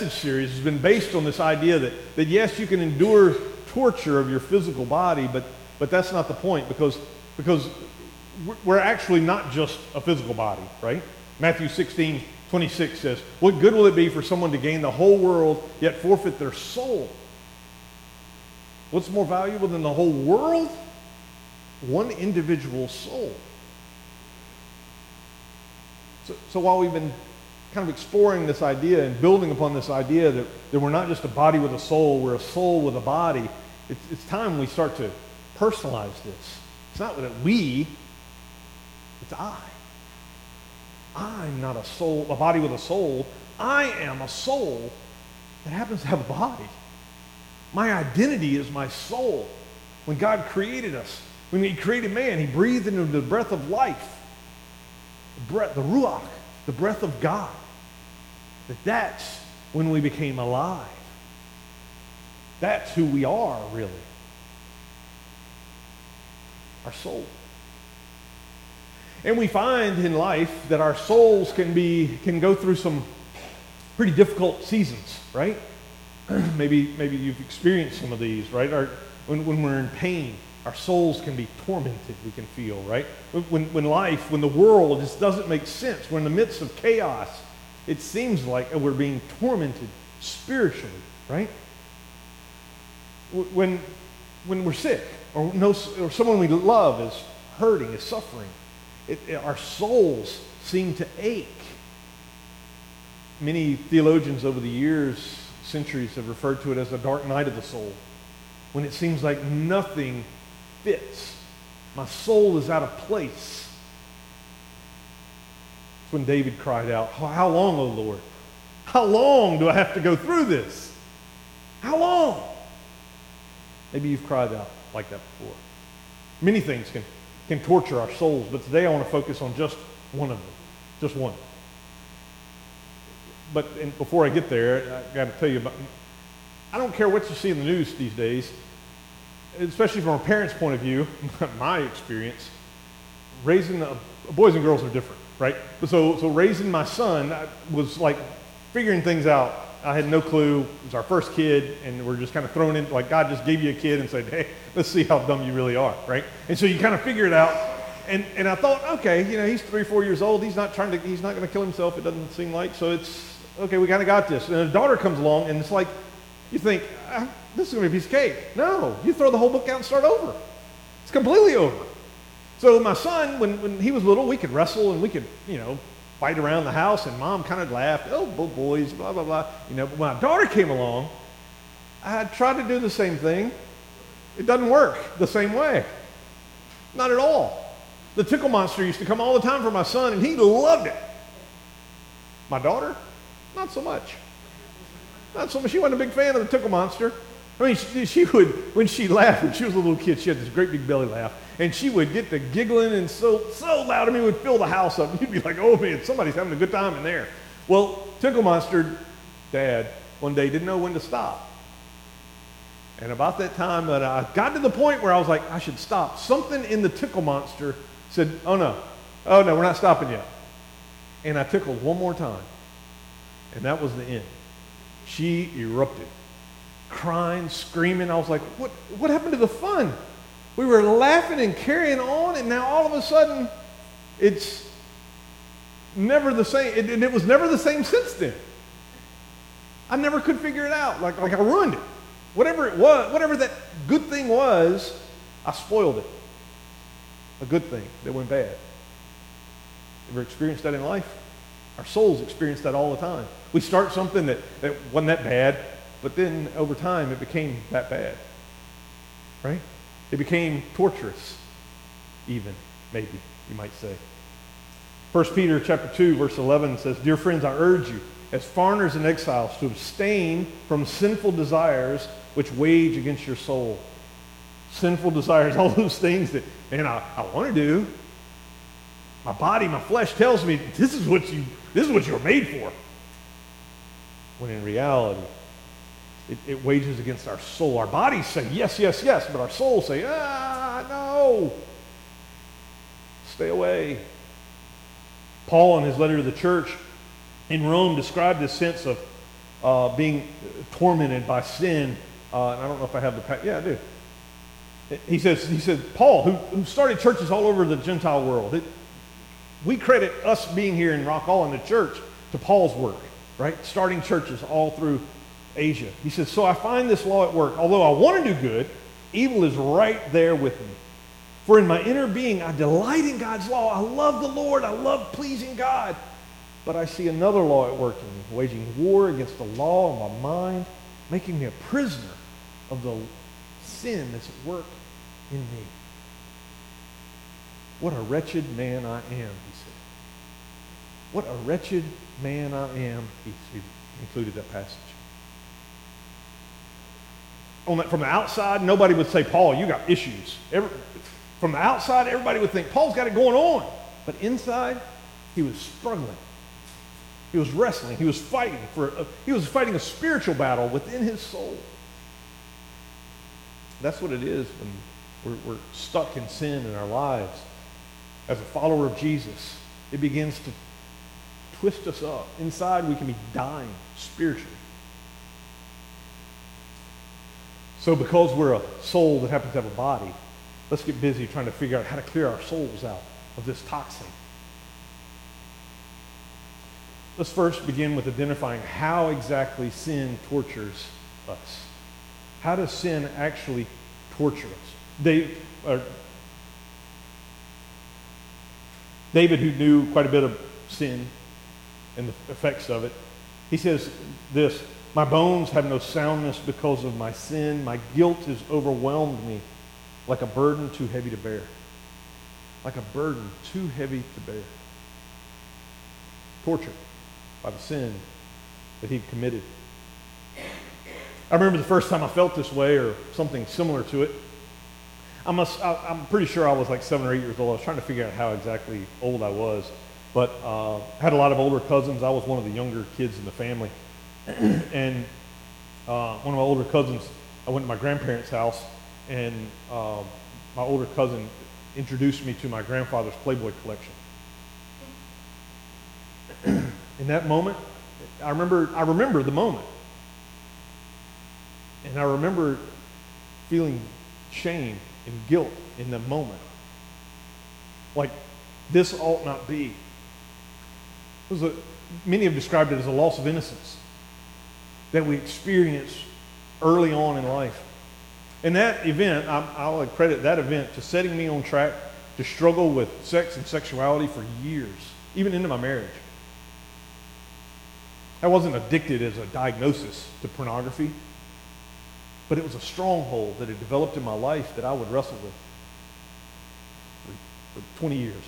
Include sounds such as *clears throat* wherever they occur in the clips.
message series has been based on this idea that, that yes, you can endure torture of your physical body, but, but that's not the point because, because we're actually not just a physical body, right? Matthew 16, 26 says, What good will it be for someone to gain the whole world yet forfeit their soul? What's more valuable than the whole world? One individual soul. So, so while we've been kind of exploring this idea and building upon this idea that, that we're not just a body with a soul, we're a soul with a body, it's, it's time we start to personalize this. It's not that we, it's I. I'm not a soul, a body with a soul. I am a soul that happens to have a body. My identity is my soul. When God created us, when he created man, he breathed into the breath of life, the breath, the ruach, the breath of God. That that's when we became alive. That's who we are, really. Our soul. And we find in life that our souls can be can go through some pretty difficult seasons, right? *clears throat* maybe maybe you've experienced some of these, right? Our, when, when we're in pain, our souls can be tormented, we can feel, right? When, when life, when the world just doesn't make sense, we're in the midst of chaos, it seems like we're being tormented spiritually, right? When, when we're sick, or, no, or someone we love is hurting, is suffering, it, it, our souls seem to ache. Many theologians over the years, centuries, have referred to it as the dark night of the soul, when it seems like nothing fits. My soul is out of place. When David cried out, How long, O Lord? How long do I have to go through this? How long? Maybe you've cried out like that before. Many things can can torture our souls. But today I want to focus on just one of them, just one. But before I get there, I got to tell you about. I don't care what you see in the news these days, especially from a parent's point of view. *laughs* my experience, raising boys and girls are different, right? So, so raising my son was like figuring things out. I had no clue. It was our first kid, and we're just kind of thrown in, like God just gave you a kid and said, hey, let's see how dumb you really are, right? And so you kind of figure it out. And, and I thought, okay, you know, he's three, four years old. He's not trying to, he's not going to kill himself. It doesn't seem like. So it's, okay, we kind of got this. And a daughter comes along, and it's like, you think, ah, this is going to be a piece of cake. No, you throw the whole book out and start over. It's completely over. So my son, when, when he was little, we could wrestle and we could, you know, fight around the house, and mom kind of laughed, oh, boys, blah, blah, blah. You know, but when my daughter came along, I tried to do the same thing. It doesn't work the same way. Not at all. The tickle monster used to come all the time for my son, and he loved it. My daughter, not so much. Not so much. She wasn't a big fan of the tickle monster. I mean, she, she, would, when she laughed, when she was a little kid, she had this great big belly laugh. And she would get to giggling and so, so loud, I mean, it would fill the house up. You'd be like, oh man, somebody's having a good time in there. Well, Tickle Monster, Dad, one day didn't know when to stop. And about that time that I got to the point where I was like, I should stop, something in the tickle monster said, oh no, oh no, we're not stopping yet. And I tickled one more time. And that was the end. She erupted, crying, screaming. I was like, what, what happened to the fun? We were laughing and carrying on, and now all of a sudden, it's never the same. It, it was never the same since then. I never could figure it out. Like, like I ruined it. Whatever it was, whatever that good thing was, I spoiled it. A good thing that went bad. Ever experienced that in life? Our souls experience that all the time. We start something that, that wasn't that bad, but then over time it became that bad. Right? It became torturous, even, maybe, you might say. 1 Peter chapter 2, verse 11 says, Dear friends, I urge you, as foreigners and exiles, to abstain from sinful desires which wage against your soul. Sinful desires, *laughs* all those things that, man, I, I want to do. My body, my flesh tells me this is what you this is what you're made for. When in reality, it, it wages against our soul. Our bodies say yes, yes, yes, but our souls say, ah, no. Stay away. Paul, in his letter to the church in Rome, described this sense of uh, being tormented by sin. Uh, and I don't know if I have the, yeah, I do. He says, he said, Paul, who, who started churches all over the Gentile world, it, we credit us being here in Rock Hall in the church to Paul's work, right? Starting churches all through Asia. He says, So I find this law at work. Although I want to do good, evil is right there with me. For in my inner being, I delight in God's law. I love the Lord. I love pleasing God. But I see another law at work in me, waging war against the law of my mind, making me a prisoner of the sin that's at work in me. What a wretched man I am, he said. What a wretched man I am, he, he included that passage. On that, from the outside, nobody would say, Paul, you got issues. Every, from the outside, everybody would think, Paul's got it going on. But inside, he was struggling. He was wrestling. He was fighting for, a, he was fighting a spiritual battle within his soul. That's what it is when we're, we're stuck in sin in our lives. As a follower of Jesus, it begins to twist us up. Inside, we can be dying spiritually. So, because we're a soul that happens to have a body, let's get busy trying to figure out how to clear our souls out of this toxin. Let's first begin with identifying how exactly sin tortures us. How does sin actually torture us? Dave, uh, David, who knew quite a bit of sin and the effects of it, he says this My bones have no soundness because of my sin. My guilt has overwhelmed me like a burden too heavy to bear. Like a burden too heavy to bear. Tortured by the sin that he'd committed. I remember the first time I felt this way or something similar to it. I must, I, am pretty sure I was like seven or eight years old. I was trying to figure out how exactly old I was. But uh, had a lot of older cousins. I was one of the younger kids in the family. And uh, one of my older cousins, I went to my grandparents' house, and uh, my older cousin introduced me to my grandfather's Playboy collection. in that moment, I remember, I remember the moment. And I remember feeling shame and guilt in the moment. Like, this ought not be. A, many have described it as a loss of innocence that we experience early on in life. And that event, i will credit that event to setting me on track to struggle with sex and sexuality for years, even into my marriage. I wasn't addicted as a diagnosis to pornography, but it was a stronghold that had developed in my life that I would wrestle with for, for 20 years.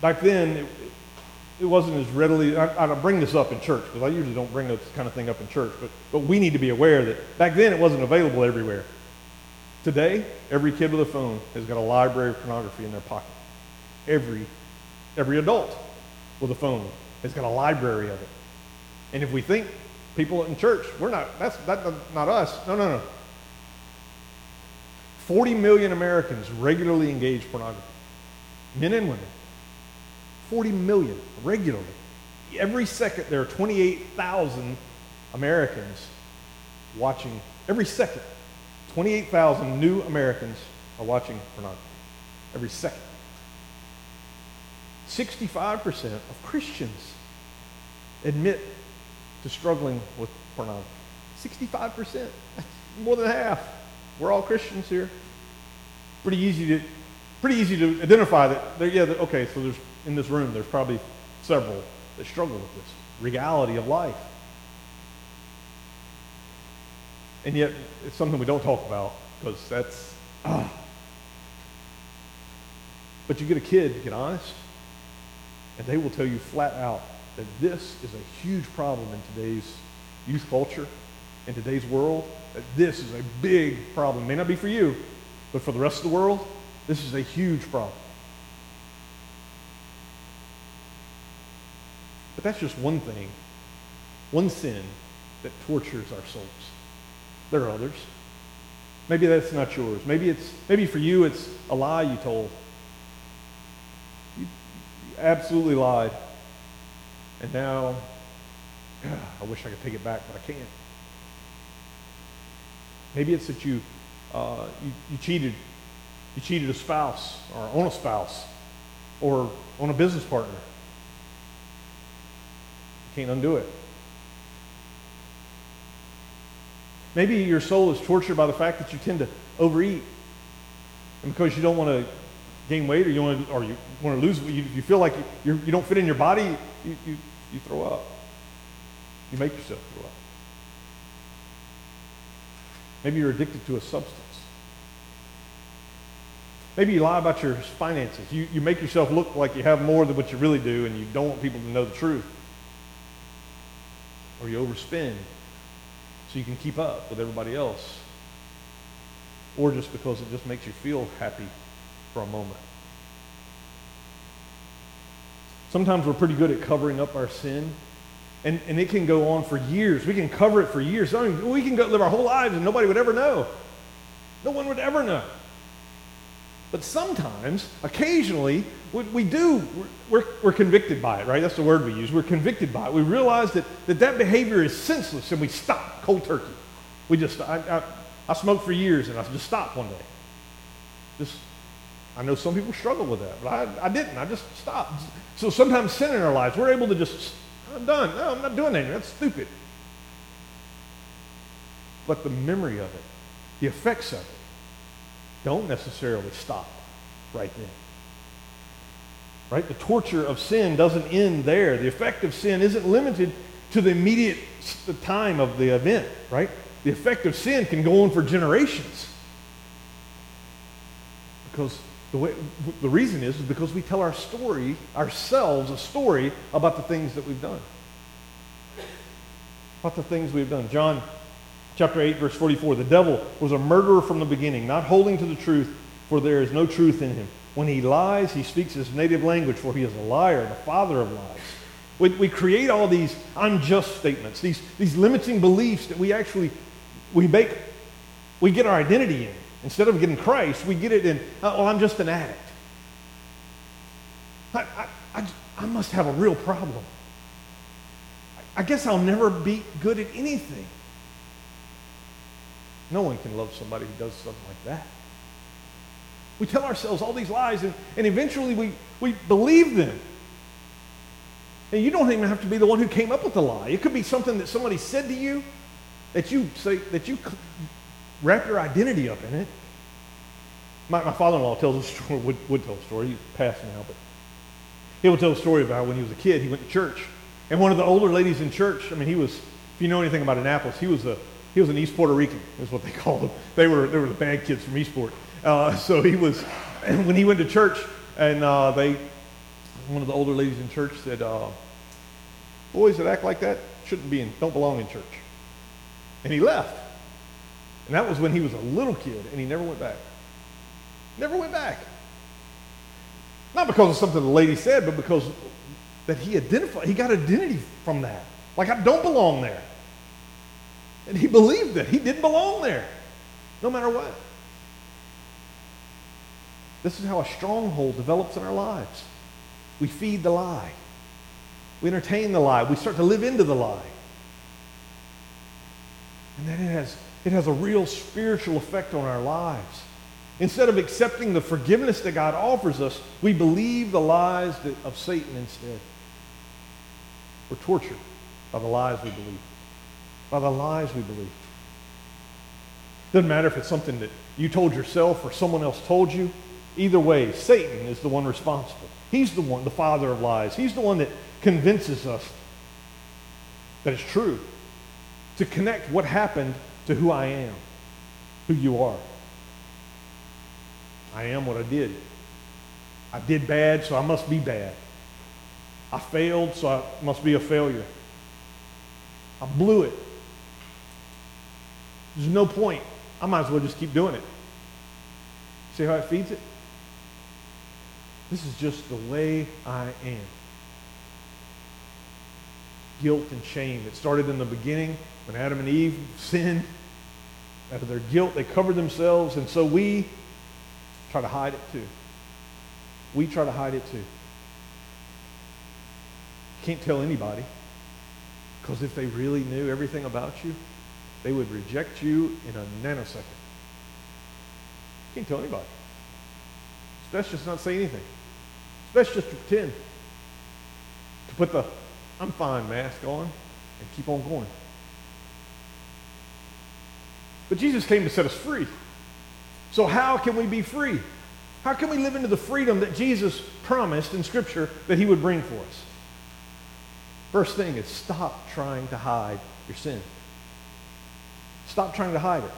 Back then, it, it wasn't as readily, I, I bring this up in church because I usually don't bring this kind of thing up in church, but, but we need to be aware that back then it wasn't available everywhere. Today, every kid with a phone has got a library of pornography in their pocket. Every, every adult with a phone has got a library of it. And if we think people in church, we're not, that's that, not us. No, no, no. 40 million Americans regularly engage pornography, men and women. 40 million regularly. Every second, there are 28,000 Americans watching. Every second, 28,000 new Americans are watching pornography. Every second. 65% of Christians admit to struggling with pornography. 65%. That's more than half. We're all Christians here. Pretty easy to, pretty easy to identify that. Yeah, okay, so there's in this room, there's probably several that struggle with this reality of life. And yet, it's something we don't talk about because that's. Ah. *clears throat* But you get a kid, get honest, and they will tell you flat out that this is a huge problem in today's youth culture, in today's world, that this is a big problem. It may not be for you, but for the rest of the world, this is a huge problem. But that's just one thing, one sin that tortures our souls. There are others. Maybe that's not yours. Maybe it's maybe for you it's a lie you told. You, you absolutely lied. And now, I wish I could take it back, but I can't. Maybe it's that you, uh, you, you cheated. You cheated a spouse or on a spouse or on a business partner. Can't undo it. Maybe your soul is tortured by the fact that you tend to overeat. And because you don't want to gain weight or you want to, or you want to lose, you, you feel like you, you don't fit in your body, you, you, you throw up. You make yourself throw up. Maybe you're addicted to a substance. Maybe you lie about your finances. You, you make yourself look like you have more than what you really do and you don't want people to know the truth. Or you overspend so you can keep up with everybody else. Or just because it just makes you feel happy for a moment. Sometimes we're pretty good at covering up our sin, and, and it can go on for years. We can cover it for years. I mean, we can go live our whole lives and nobody would ever know. No one would ever know. But sometimes, occasionally, we, do, we're, we're, convicted by it, right? That's the word we use. We're convicted by it. We realize that that, that behavior is senseless and we stop cold turkey. We just, I, I, I smoked for years and I just stopped one day. Just, I know some people struggle with that, but I, I didn't. I just stopped. So sometimes sin in our lives, we're able to just, I'm done. No, I'm not doing that. That's stupid. But the memory of it, the effects of it, don't necessarily stop right then. Right? The torture of sin doesn't end there. The effect of sin isn't limited to the immediate time of the event, right? The effect of sin can go on for generations. Because the, way, the reason is, is because we tell our story, ourselves, a story about the things that we've done. About the things we've done. John chapter 8, verse 44. The devil was a murderer from the beginning, not holding to the truth, for there is no truth in him. When he lies, he speaks his native language, for he is a liar, the father of lies. We, we create all these unjust statements, these, these limiting beliefs that we actually, we make, we get our identity in. Instead of getting Christ, we get it in, oh, well, I'm just an addict. I, I, I, I must have a real problem. I guess I'll never be good at anything. No one can love somebody who does something like that. We tell ourselves all these lies, and, and eventually we, we believe them. And you don't even have to be the one who came up with the lie. It could be something that somebody said to you that you say that you wrap your identity up in it. My, my father-in-law tells a story, would, would tell a story. He's passed now, but he would tell a story about when he was a kid. He went to church, and one of the older ladies in church. I mean, he was. If you know anything about Annapolis, he was a he was an East Puerto Rican, is what they *laughs* called them. They were, they were the bad kids from Eastport. Uh, so he was, and when he went to church, and uh, they, one of the older ladies in church said, uh, boys that act like that shouldn't be in, don't belong in church. And he left. And that was when he was a little kid, and he never went back. Never went back. Not because of something the lady said, but because that he identified, he got identity from that. Like, I don't belong there. And he believed that. He didn't belong there, no matter what. This is how a stronghold develops in our lives. We feed the lie. We entertain the lie. We start to live into the lie. And then it has, it has a real spiritual effect on our lives. Instead of accepting the forgiveness that God offers us, we believe the lies that, of Satan instead. We're tortured by the lies we believe by the lies we believe. Doesn't matter if it's something that you told yourself or someone else told you. Either way, Satan is the one responsible. He's the one, the father of lies. He's the one that convinces us that it's true. To connect what happened to who I am, who you are. I am what I did. I did bad, so I must be bad. I failed, so I must be a failure. I blew it, there's no point. I might as well just keep doing it. See how it feeds it? This is just the way I am. Guilt and shame. It started in the beginning when Adam and Eve sinned. Out of their guilt, they covered themselves, and so we try to hide it too. We try to hide it too. Can't tell anybody. Because if they really knew everything about you, they would reject you in a nanosecond. Can't tell anybody. It's best just not say anything. It's best just to pretend. To put the I'm fine mask on and keep on going. But Jesus came to set us free. So how can we be free? How can we live into the freedom that Jesus promised in Scripture that he would bring for us? First thing is stop trying to hide your sin. Stop trying to hide it.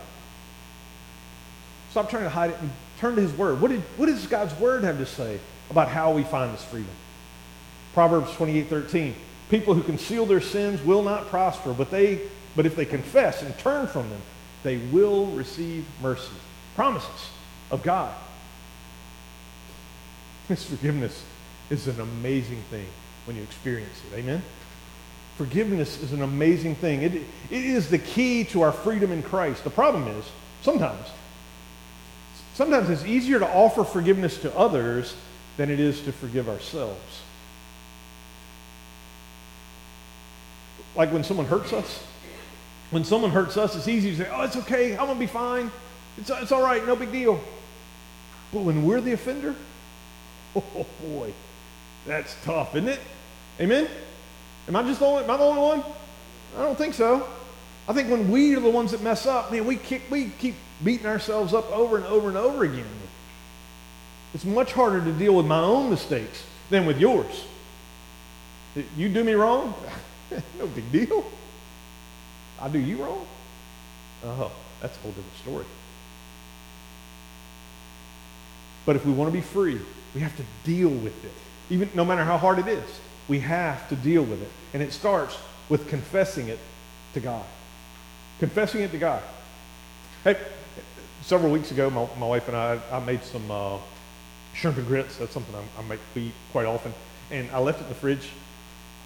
Stop trying to hide it and turn to his word. What, did, what does God's word have to say about how we find this freedom? Proverbs 28, 13. People who conceal their sins will not prosper, but, they, but if they confess and turn from them, they will receive mercy. Promises of God. This forgiveness is an amazing thing when you experience it. Amen? Forgiveness is an amazing thing. It, it is the key to our freedom in Christ. The problem is, sometimes, sometimes it's easier to offer forgiveness to others than it is to forgive ourselves. Like when someone hurts us. When someone hurts us, it's easy to say, oh, it's okay, I'm going to be fine. It's, it's all right, no big deal. But when we're the offender, *laughs* oh boy, that's tough, isn't it? Amen? Am I just the only, am I the only one? I don't think so. I think when we are the ones that mess up, man, we keep, we keep beating ourselves up over and over and over again. It's much harder to deal with my own mistakes than with yours. You do me wrong? *laughs* no big deal. I do you wrong? Oh, that's a whole different story. But if we want to be free, we have to deal with it. Even no matter how hard it is, we have to deal with it. And it starts with confessing it to God. Confessing it to God. Hey, several weeks ago, my, my wife and I, I made some uh, shrimp and grits. That's something I, I make eat quite often. And I left it in the fridge.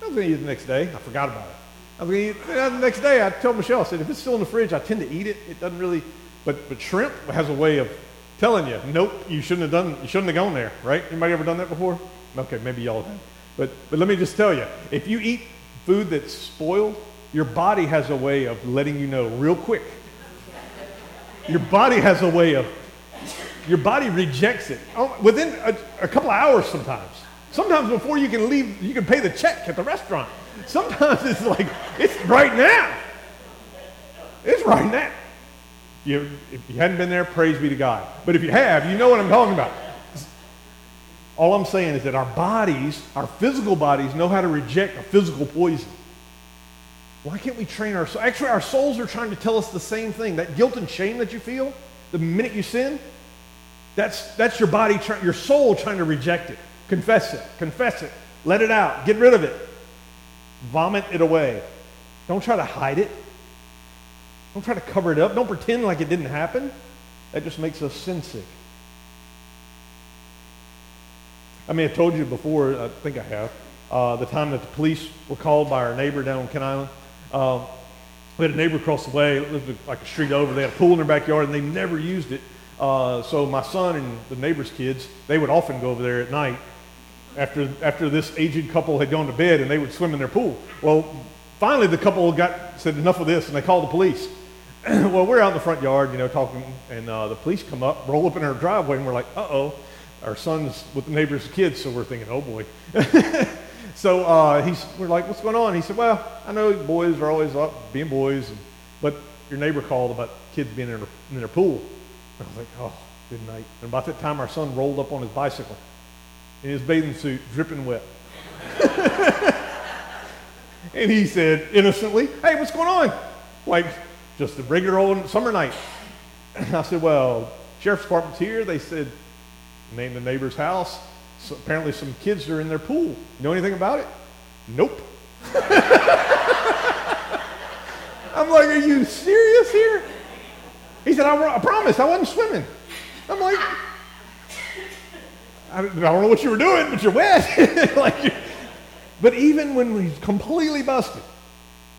I was going to eat it the next day. I forgot about it. I was going to eat it the next day. I told Michelle, I said, if it's still in the fridge, I tend to eat it. It doesn't really, but, but shrimp has a way of telling you, nope, you shouldn't have done, you shouldn't have gone there, right? Anybody ever done that before? Okay, maybe y'all have. But, but let me just tell you, if you eat food that's spoiled, your body has a way of letting you know real quick. Your body has a way of, your body rejects it oh, within a, a couple of hours sometimes. Sometimes before you can leave, you can pay the check at the restaurant. Sometimes it's like, it's right now. It's right now. You, if you hadn't been there, praise be to God. But if you have, you know what I'm talking about. All I'm saying is that our bodies, our physical bodies, know how to reject a physical poison. Why can't we train our souls? Actually, our souls are trying to tell us the same thing. That guilt and shame that you feel the minute you sin, that's, that's your body, your soul trying to reject it. Confess it. Confess it. Let it out. Get rid of it. Vomit it away. Don't try to hide it. Don't try to cover it up. Don't pretend like it didn't happen. That just makes us sin sick. I may have told you before, I think I have, uh, the time that the police were called by our neighbor down on Kent Island. Uh, we had a neighbor across the way, lived like a street over. They had a pool in their backyard, and they never used it. Uh, so my son and the neighbor's kids, they would often go over there at night after, after this aged couple had gone to bed, and they would swim in their pool. Well, finally the couple got said enough of this, and they called the police. *clears throat* well, we're out in the front yard, you know, talking, and uh, the police come up, roll up in our driveway, and we're like, uh-oh. Our son's with the neighbor's kids, so we're thinking, oh boy. *laughs* so uh, he's, we're like, what's going on? He said, well, I know boys are always up being boys, but your neighbor called about kids being in their, in their pool. And I was like, oh, good night. And about that time, our son rolled up on his bicycle in his bathing suit, dripping wet. *laughs* and he said innocently, hey, what's going on? Like, just a regular old summer night. And *clears throat* I said, well, sheriff's department's here. They said, name the neighbor's house. So apparently some kids are in their pool. You know anything about it? Nope. *laughs* I'm like, are you serious here? He said, I, I promise, I wasn't swimming. I'm like, I, don't know what you were doing, but you're wet. *laughs* like, but even when he's completely busted,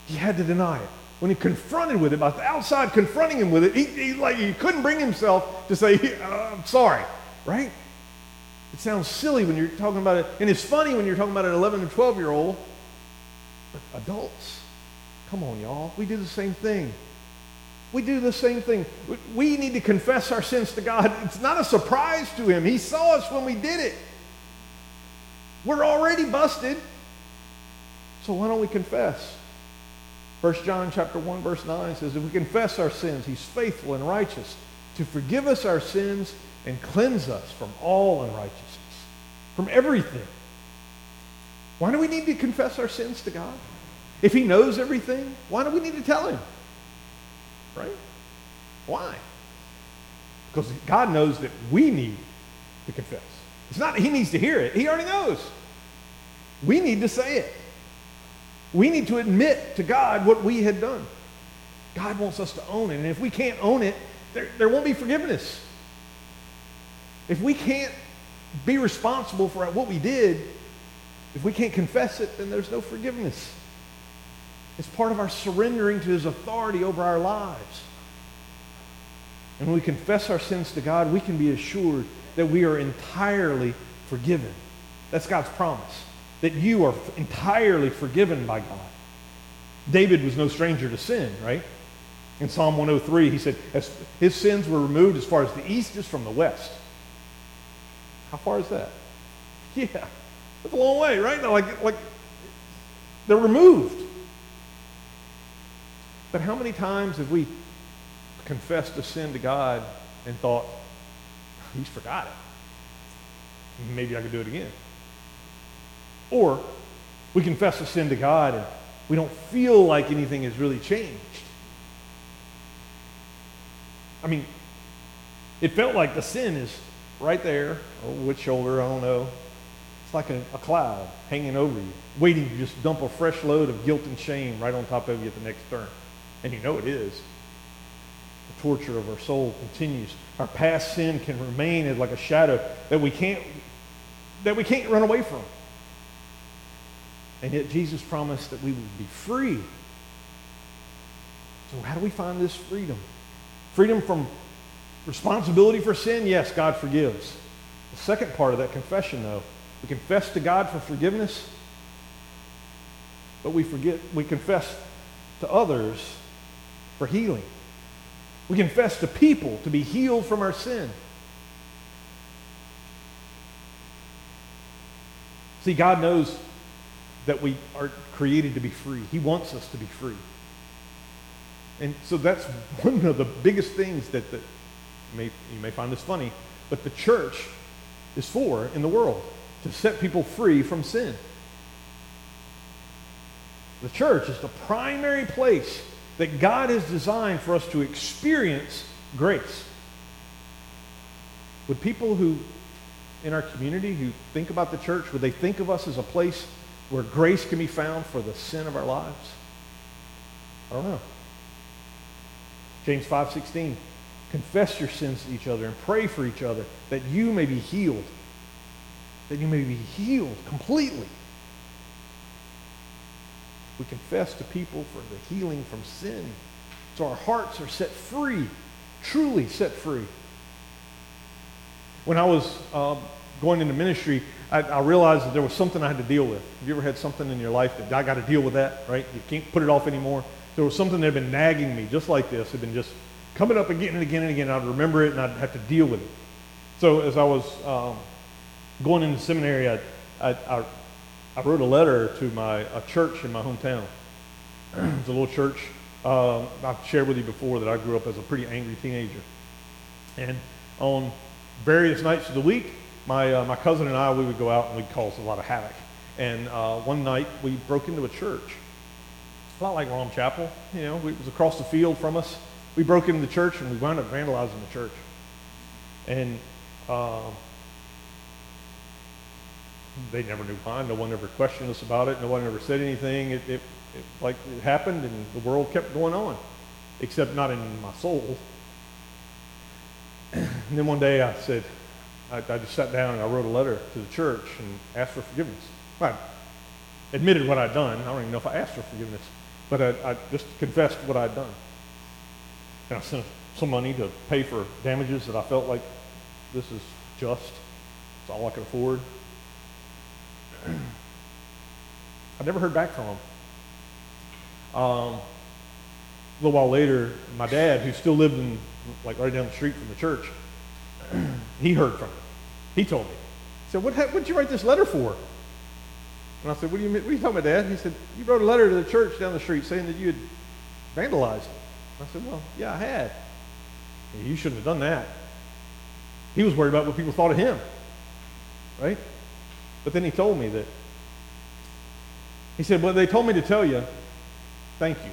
he had to deny it when he confronted with it, about the outside confronting him with it, he, he like he couldn't bring himself to say, uh, "I'm sorry," right? It sounds silly when you're talking about it, and it's funny when you're talking about an 11 or 12 year old But adults, come on, y'all. We do the same thing. We do the same thing. We need to confess our sins to God. It's not a surprise to Him. He saw us when we did it. We're already busted. So why don't we confess? 1 John chapter 1 verse 9 says, if we confess our sins, he's faithful and righteous to forgive us our sins and cleanse us from all unrighteousness, from everything. Why do we need to confess our sins to God? If he knows everything, why do we need to tell him? Right? Why? Because God knows that we need to confess. It's not that he needs to hear it. He already knows. We need to say it. We need to admit to God what we had done. God wants us to own it. And if we can't own it, there, there won't be forgiveness. If we can't be responsible for what we did, if we can't confess it, then there's no forgiveness. It's part of our surrendering to his authority over our lives. And when we confess our sins to God, we can be assured that we are entirely forgiven. That's God's promise that you are entirely forgiven by God. David was no stranger to sin, right? In Psalm 103, he said, his sins were removed as far as the east is from the west. How far is that? *laughs* Yeah, that's a long way, right? Like, like they're removed. But how many times have we confessed a sin to God and thought, he's forgot it. Maybe I could do it again. Or we confess a sin to God and we don't feel like anything has really changed. I mean, it felt like the sin is right there, oh, or which shoulder, I don't know. It's like a, a, cloud hanging over you, waiting to just dump a fresh load of guilt and shame right on top of you at the next turn. And you know it is. The torture of our soul continues. Our past sin can remain as like a shadow that we can't that we can't run away from. And yet Jesus promised that we would be free. So how do we find this freedom? Freedom from responsibility for sin? Yes, God forgives. The second part of that confession, though, we confess to God for forgiveness, but we forget we confess to others for healing. We confess to people to be healed from our sin. See, God knows that we are created to be free. He wants us to be free. And so that's *laughs* one of the biggest things that, that you, may, you may find this funny, but the church is for in the world to set people free from sin. The church is the primary place that God has designed for us to experience grace. Would people who in our community who think about the church, would they think of us as a place where grace can be found for the sin of our lives? I don't know. James 5:16 Confess your sins to each other and pray for each other that you may be healed. That you may be healed completely. We confess to people for the healing from sin. So our hearts are set free, truly set free. When I was um, going into ministry, I, I, realized that there was something I had to deal with. Have you ever had something in your life that I got to deal with that, right? You can't put it off anymore. There was something that had been nagging me, just like this, had been just coming up again and again and again. I'd remember it and I'd have to deal with it. So as I was um, going into seminary, I, I, I, wrote a letter to my a church in my hometown. *clears throat* it's a little church. Um, I've shared with you before that I grew up as a pretty angry teenager. And on various nights of the week, my, uh, my cousin and I, we would go out and we'd cause a lot of havoc. And uh, one night we broke into a church. A lot like Rom Chapel, you know, it was across the field from us. We broke into the church and we wound up vandalizing the church. And uh, they never knew why. No one ever questioned us about it. No one ever said anything. It, it, it, like it happened and the world kept going on, except not in my soul. and then one day I said, I, I, just sat down and I wrote a letter to the church and asked for forgiveness. I admitted what I'd done. I don't even know if I asked for forgiveness, but I, I just confessed what I'd done. And I sent some money to pay for damages that I felt like this is just. It's all I could afford. I never heard back from them. Um, a little while later, my dad, who still lived in like right down the street from the church, *clears throat* he heard from it. He told me. He said, what, what did you write this letter for? And I said, what, do you, what are you talking about, Dad? He said, you wrote a letter to the church down the street saying that you had vandalized. I said, well, yeah, I had. You shouldn't have done that. He was worried about what people thought of him, right? But then he told me that, he said, well, they told me to tell you, thank you,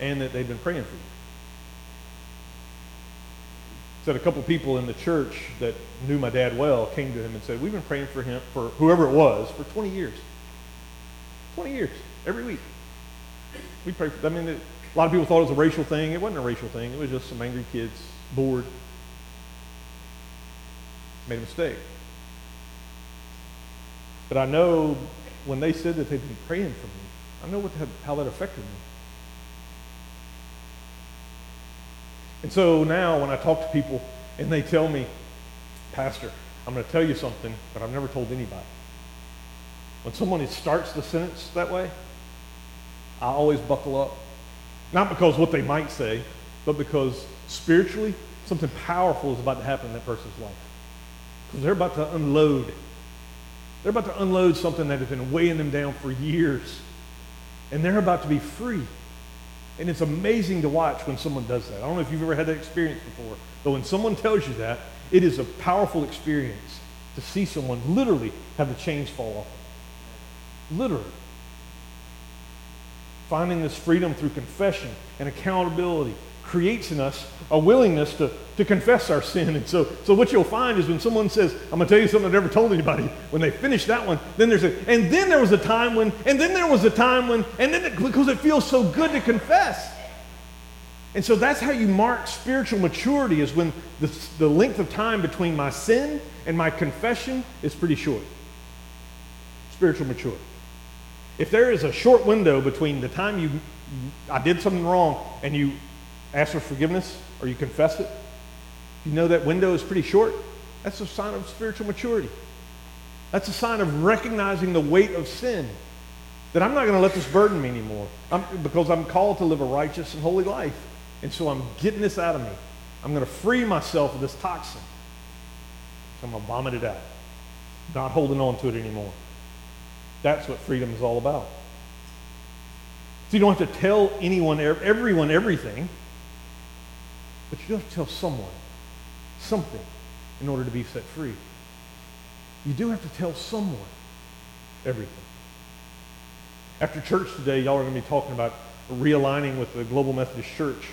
and that they've been praying for you. Said a couple people in the church that knew my dad well came to him and said, we've been praying for him, for whoever it was, for 20 years. 20 years, every week. We pray for, I mean, a lot of people thought it was a racial thing. It wasn't a racial thing. It was just some angry kids, bored, made a mistake. But I know when they said that they'd been praying for me, I know what how that affected me. And so now when I talk to people and they tell me, Pastor, I'm going to tell you something, but I've never told anybody. When someone starts the sentence that way, I always buckle up. Not because what they might say, but because spiritually, something powerful is about to happen in that person's life. Because they're about to unload. They're about to unload something that has been weighing them down for years. And they're about to be free. And it's amazing to watch when someone does that. I don't know if you've ever had that experience before, but when someone tells you that, it is a powerful experience to see someone literally have the chains fall off. Literally. Finding this freedom through confession and accountability creates in us a willingness to, to confess our sin. And so, so what you'll find is when someone says, I'm going to tell you something I've never told anybody, when they finish that one, then there's a, and then there was a time when, and then there was a time when, and then it, because it feels so good to confess. And so that's how you mark spiritual maturity is when the, the length of time between my sin and my confession is pretty short. Spiritual maturity. If there is a short window between the time you I did something wrong and you ask for forgiveness or you confess it, you know that window is pretty short, that's a sign of spiritual maturity. That's a sign of recognizing the weight of sin. That I'm not going to let this burden me anymore I'm, because I'm called to live a righteous and holy life. And so I'm getting this out of me. I'm going to free myself of this toxin. So I'm going to vomit it out. Not holding on to it anymore. That's what freedom is all about. So you don't have to tell anyone, everyone, everything, but you have to tell someone something in order to be set free. You do have to tell someone everything. After church today, y'all are going to be talking about realigning with the Global Methodist Church.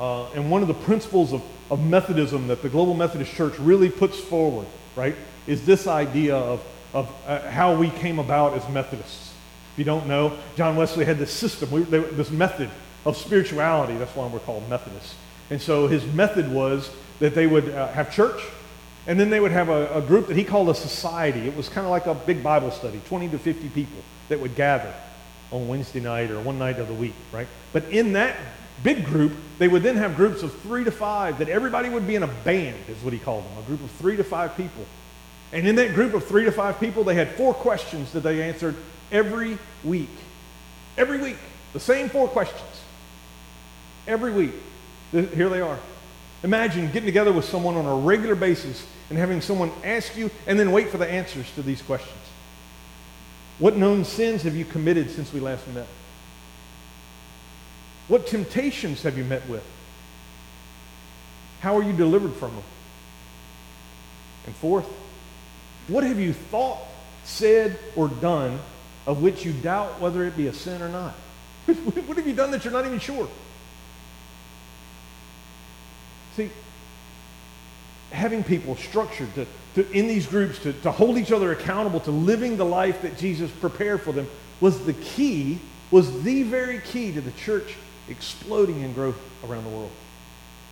Uh, and one of the principles of, of Methodism that the Global Methodist Church really puts forward, right, is this idea of of uh, how we came about as Methodists. If you don't know, John Wesley had this system, we, they, this method of spirituality. That's why we're called Methodists. And so his method was that they would uh, have church, and then they would have a, a group that he called a society. It was kind of like a big Bible study, 20 to 50 people that would gather on Wednesday night or one night of the week, right? But in that big group, they would then have groups of three to five that everybody would be in a band, is what he called them, a group of three to five people and in that group of three to five people, they had four questions that they answered every week. Every week. The same four questions. Every week. Here they are. Imagine getting together with someone on a regular basis and having someone ask you and then wait for the answers to these questions. What known sins have you committed since we last met? What temptations have you met with? How are you delivered from them? And fourth, what have you thought, said, or done of which you doubt whether it be a sin or not? *laughs* what have you done that you're not even sure? See, having people structured to, to, in these groups to, to hold each other accountable to living the life that Jesus prepared for them was the key, was the very key to the church exploding in growth around the world.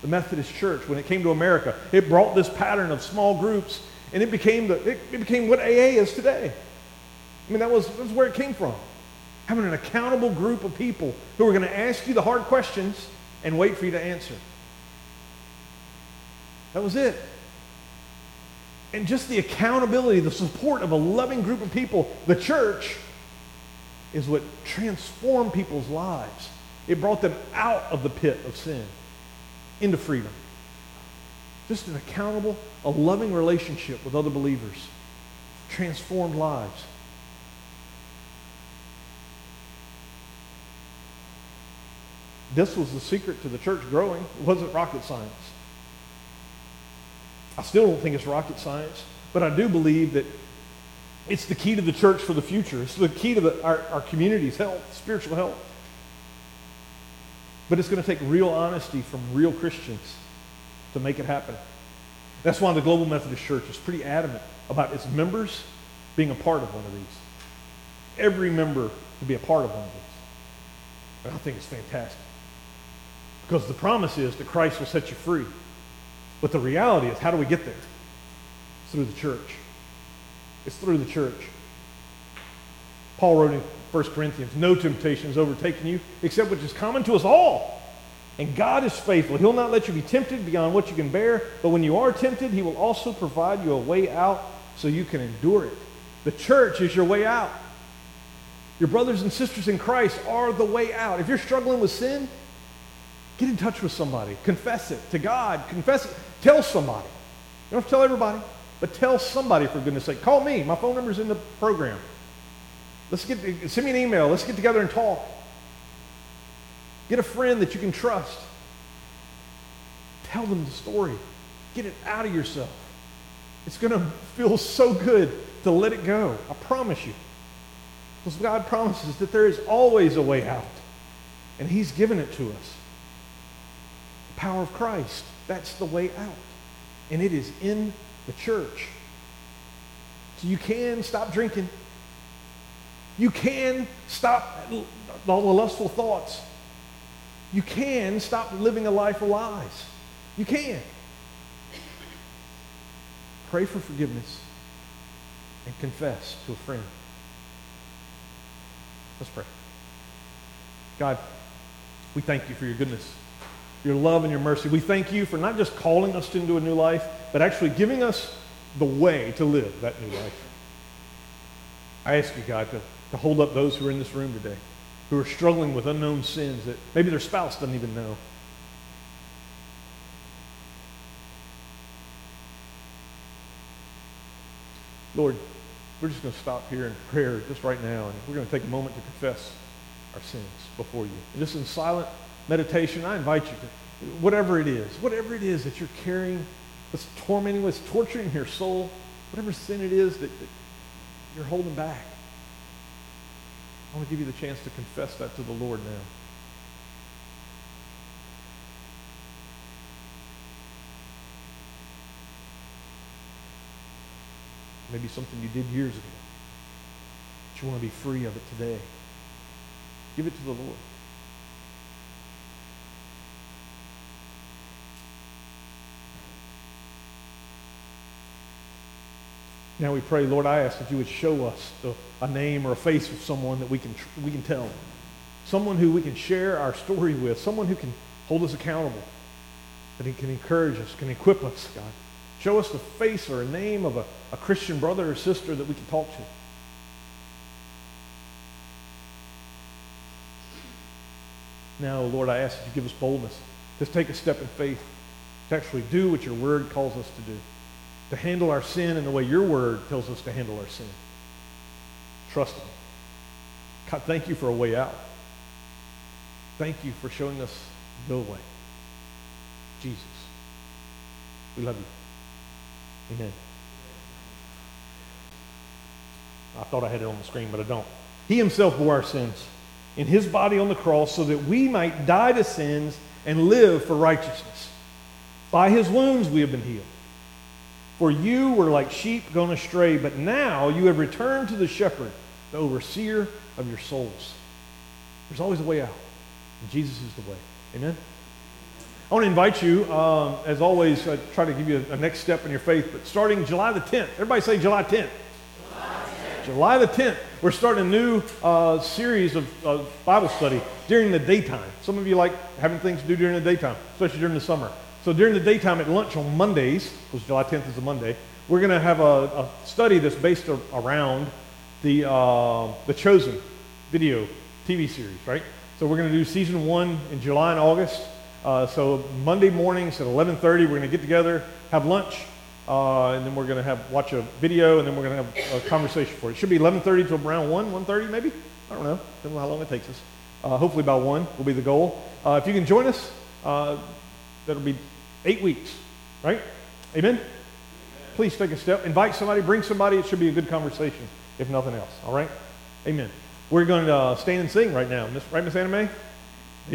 The Methodist Church, when it came to America, it brought this pattern of small groups and it became, the, it, became what AA is today. I mean, that was, that was where it came from. Having an accountable group of people who are going to ask you the hard questions and wait for you to answer. That was it. And just the accountability, the support of a loving group of people, the church, is what transformed people's lives. It brought them out of the pit of sin into freedom. Just an accountable, a loving relationship with other believers. Transformed lives. This was the secret to the church growing. It wasn't rocket science. I still don't think it's rocket science, but I do believe that it's the key to the church for the future. It's the key to the, our, our community's health, spiritual health. But it's going to take real honesty from real Christians to make it happen. That's why the Global Methodist Church is pretty adamant about its members being a part of one of these. Every member to be a part of one of these. And I think it's fantastic. Because the promise is that Christ will set you free. But the reality is, how do we get there? It's through the church. It's through the church. Paul wrote in 1 Corinthians, no temptation has overtaken you except which is common to us all. And God is faithful. He'll not let you be tempted beyond what you can bear, but when you are tempted, he will also provide you a way out so you can endure it. The church is your way out. Your brothers and sisters in Christ are the way out. If you're struggling with sin, Get in touch with somebody. Confess it to God. Confess it. Tell somebody. You don't have to tell everybody, but tell somebody for goodness sake. Call me. My phone number's in the program. Let's get send me an email. Let's get together and talk. Get a friend that you can trust. Tell them the story. Get it out of yourself. It's going to feel so good to let it go. I promise you. Because God promises that there is always a way out. And He's given it to us The power of Christ. That's the way out. And it is in the church. So you can stop drinking. You can stop all the lustful thoughts. You can stop living a life of lies. You can. Pray for forgiveness and confess to a friend. Let's pray. God, we thank you for your goodness your love and your mercy. We thank you for not just calling us into a new life, but actually giving us the way to live that new life. I ask you, God, to, to hold up those who are in this room today, who are struggling with unknown sins that maybe their spouse doesn't even know. Lord, we're just going to stop here in prayer just right now, and we're going to take a moment to confess our sins before you. And just in silent meditation, I invite you to, whatever it is, whatever it is that you're carrying, that's tormenting, what's torturing your soul, whatever sin it is that, that you're holding back. I want to give you the chance to confess that to the Lord now. Maybe something you did years ago. But you want to be free of it today. Give it to the Lord. Now we pray, Lord, I ask that you would show us the, a name or a face of someone that we can, we can tell. Someone who we can share our story with. Someone who can hold us accountable. That he can encourage us, can equip us, God. Show us the face or a name of a, a Christian brother or sister that we can talk to. Now, Lord, I ask that you give us boldness to take a step in faith, to actually do what your word calls us to do to handle our sin in the way your word tells us to handle our sin. Trust Him. God, thank you for a way out. Thank you for showing us the way. Jesus. We love you. Amen. I thought I had it on the screen, but I don't. He himself bore our sins in his body on the cross so that we might die to sins and live for righteousness. By his wounds we have been healed. For you were like sheep gone astray, but now you have returned to the shepherd, the overseer of your souls. There's always a way out, and Jesus is the way. Amen? I want to invite you, um, as always, I try to give you a, a, next step in your faith, but starting July the 10th. Everybody say July 10th. July, 10th. July the 10th. We're starting a new uh, series of uh, Bible study during the daytime. Some of you like having things to do during the daytime, especially during the summer. So during the daytime at lunch on Mondays, because July 10th is a Monday, we're going to have a, a, study that's based around the, uh, the chosen, video TV series, right? So we're going to do season one in July and August. Uh, so Monday mornings at 11:30, we're going to get together, have lunch, uh, and then we're going to have watch a video, and then we're going to have a conversation for it. It should be 11:30 to around 1, 1:30 maybe. I don't know. Depends on how long it takes us. Uh, hopefully by one will be the goal. Uh, if you can join us, uh, that'll be eight weeks, right? Amen. Please take a step. Invite somebody. Bring somebody. It should be a good conversation, if nothing else. All right. Amen. We're going to uh, stand and sing right now. Right, Miss Anna Mae?